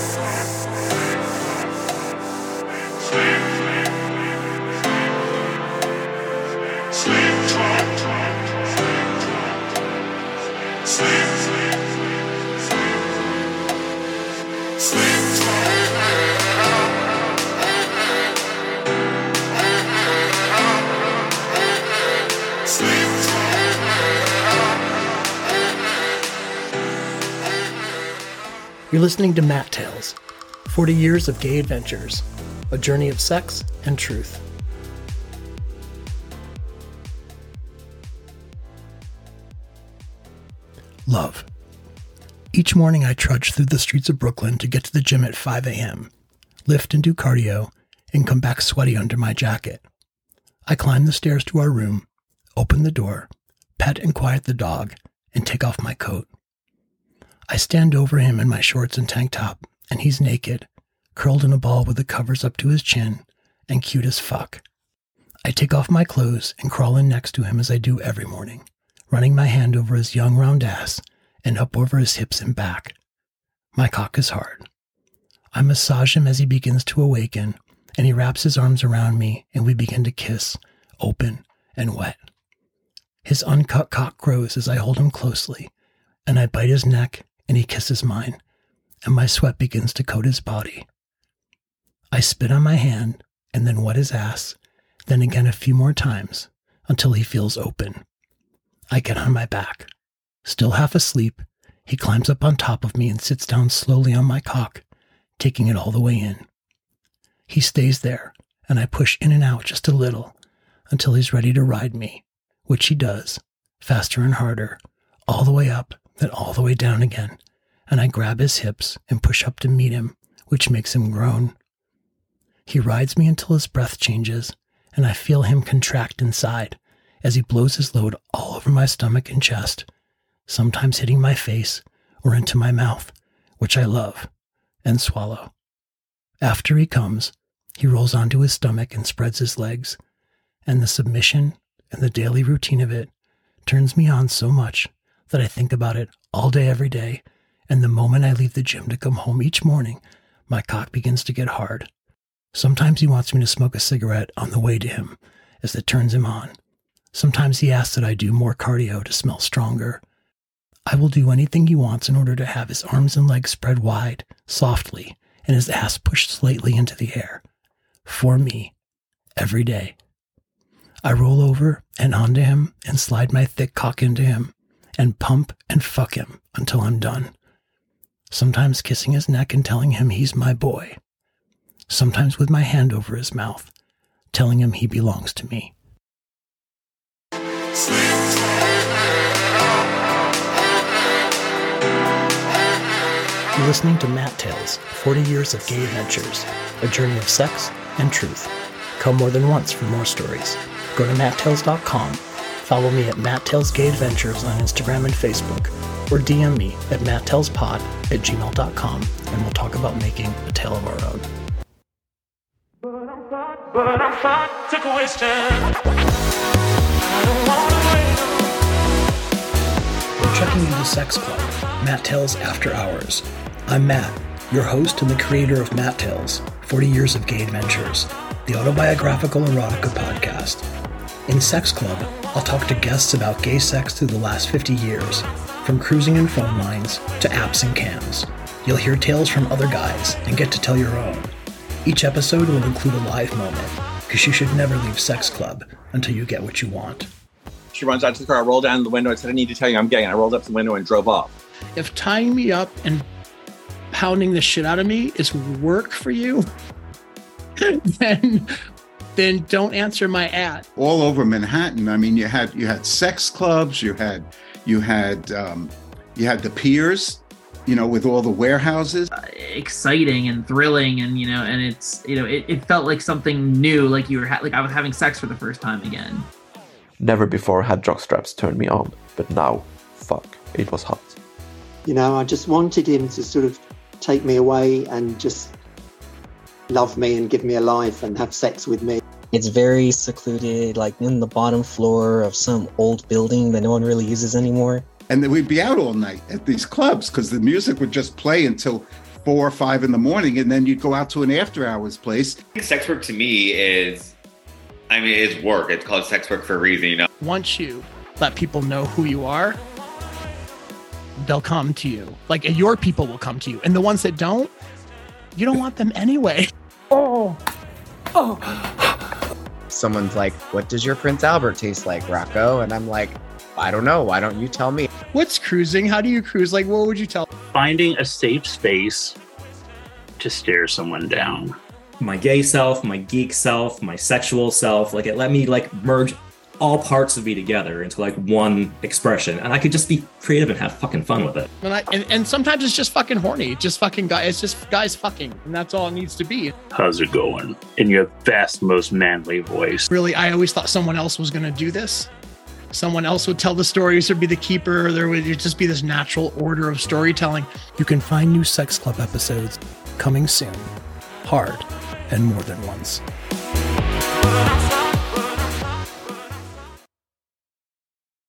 Sleep, sleep, sleep, sleep, sleep. You're listening to Matt Tales 40 Years of Gay Adventures, a journey of sex and truth. Love. Each morning I trudge through the streets of Brooklyn to get to the gym at 5 a.m., lift and do cardio, and come back sweaty under my jacket. I climb the stairs to our room, open the door, pet and quiet the dog, and take off my coat. I stand over him in my shorts and tank top, and he's naked, curled in a ball with the covers up to his chin, and cute as fuck. I take off my clothes and crawl in next to him as I do every morning, running my hand over his young round ass and up over his hips and back. My cock is hard. I massage him as he begins to awaken, and he wraps his arms around me, and we begin to kiss, open and wet. His uncut cock grows as I hold him closely, and I bite his neck and he kisses mine, and my sweat begins to coat his body. I spit on my hand and then wet his ass, then again a few more times until he feels open. I get on my back. Still half asleep, he climbs up on top of me and sits down slowly on my cock, taking it all the way in. He stays there, and I push in and out just a little until he's ready to ride me, which he does, faster and harder, all the way up then all the way down again, and I grab his hips and push up to meet him, which makes him groan. He rides me until his breath changes, and I feel him contract inside as he blows his load all over my stomach and chest, sometimes hitting my face or into my mouth, which I love, and swallow. After he comes, he rolls onto his stomach and spreads his legs, and the submission and the daily routine of it turns me on so much that I think about it all day, every day. And the moment I leave the gym to come home each morning, my cock begins to get hard. Sometimes he wants me to smoke a cigarette on the way to him as it turns him on. Sometimes he asks that I do more cardio to smell stronger. I will do anything he wants in order to have his arms and legs spread wide, softly, and his ass pushed slightly into the air. For me, every day. I roll over and onto him and slide my thick cock into him and pump and fuck him until I'm done. Sometimes kissing his neck and telling him he's my boy. Sometimes with my hand over his mouth, telling him he belongs to me. You're listening to Matt Tales 40 Years of Gay Adventures, a journey of sex and truth. Come more than once for more stories. Go to matttales.com Follow me at Matt Tales Gay Adventures on Instagram and Facebook, or DM me at matttalespod at gmail.com, and we'll talk about making a tale of our own. But I'm to question. We're checking into Sex Club, Matt Tales After Hours. I'm Matt, your host and the creator of Matt Tales, 40 Years of Gay Adventures, the autobiographical erotica podcast. In Sex Club, I'll talk to guests about gay sex through the last 50 years, from cruising and phone lines to apps and cams. You'll hear tales from other guys and get to tell your own. Each episode will include a live moment, because you should never leave Sex Club until you get what you want. She runs out to the car, I rolled down the window and said, I need to tell you I'm gay. And I rolled up the window and drove off. If tying me up and pounding the shit out of me is work for you, then then don't answer my ad. All over Manhattan. I mean, you had you had sex clubs, you had you had um, you had the piers, you know, with all the warehouses. Uh, exciting and thrilling, and you know, and it's you know, it, it felt like something new, like you were ha- like I was having sex for the first time again. Never before had jockstraps turned me on, but now, fuck, it was hot. You know, I just wanted him to sort of take me away and just love me and give me a life and have sex with me. It's very secluded, like in the bottom floor of some old building that no one really uses anymore. And then we'd be out all night at these clubs because the music would just play until four or five in the morning, and then you'd go out to an after hours place. Sex work to me is, I mean, it's work. It's called sex work for a reason, you know. Once you let people know who you are, they'll come to you. Like your people will come to you. And the ones that don't, you don't want them anyway. Oh. Oh. Someone's like, What does your Prince Albert taste like, Rocco? And I'm like, I don't know. Why don't you tell me? What's cruising? How do you cruise? Like, what would you tell? Finding a safe space to stare someone down. My gay self, my geek self, my sexual self, like it let me like merge all parts of me together into like one expression and i could just be creative and have fucking fun with it. And, I, and, and sometimes it's just fucking horny. Just fucking guy it's just guys fucking and that's all it needs to be. How's it going? In your best most manly voice. Really i always thought someone else was going to do this. Someone else would tell the stories or be the keeper. Or there would just be this natural order of storytelling. You can find new sex club episodes coming soon hard and more than once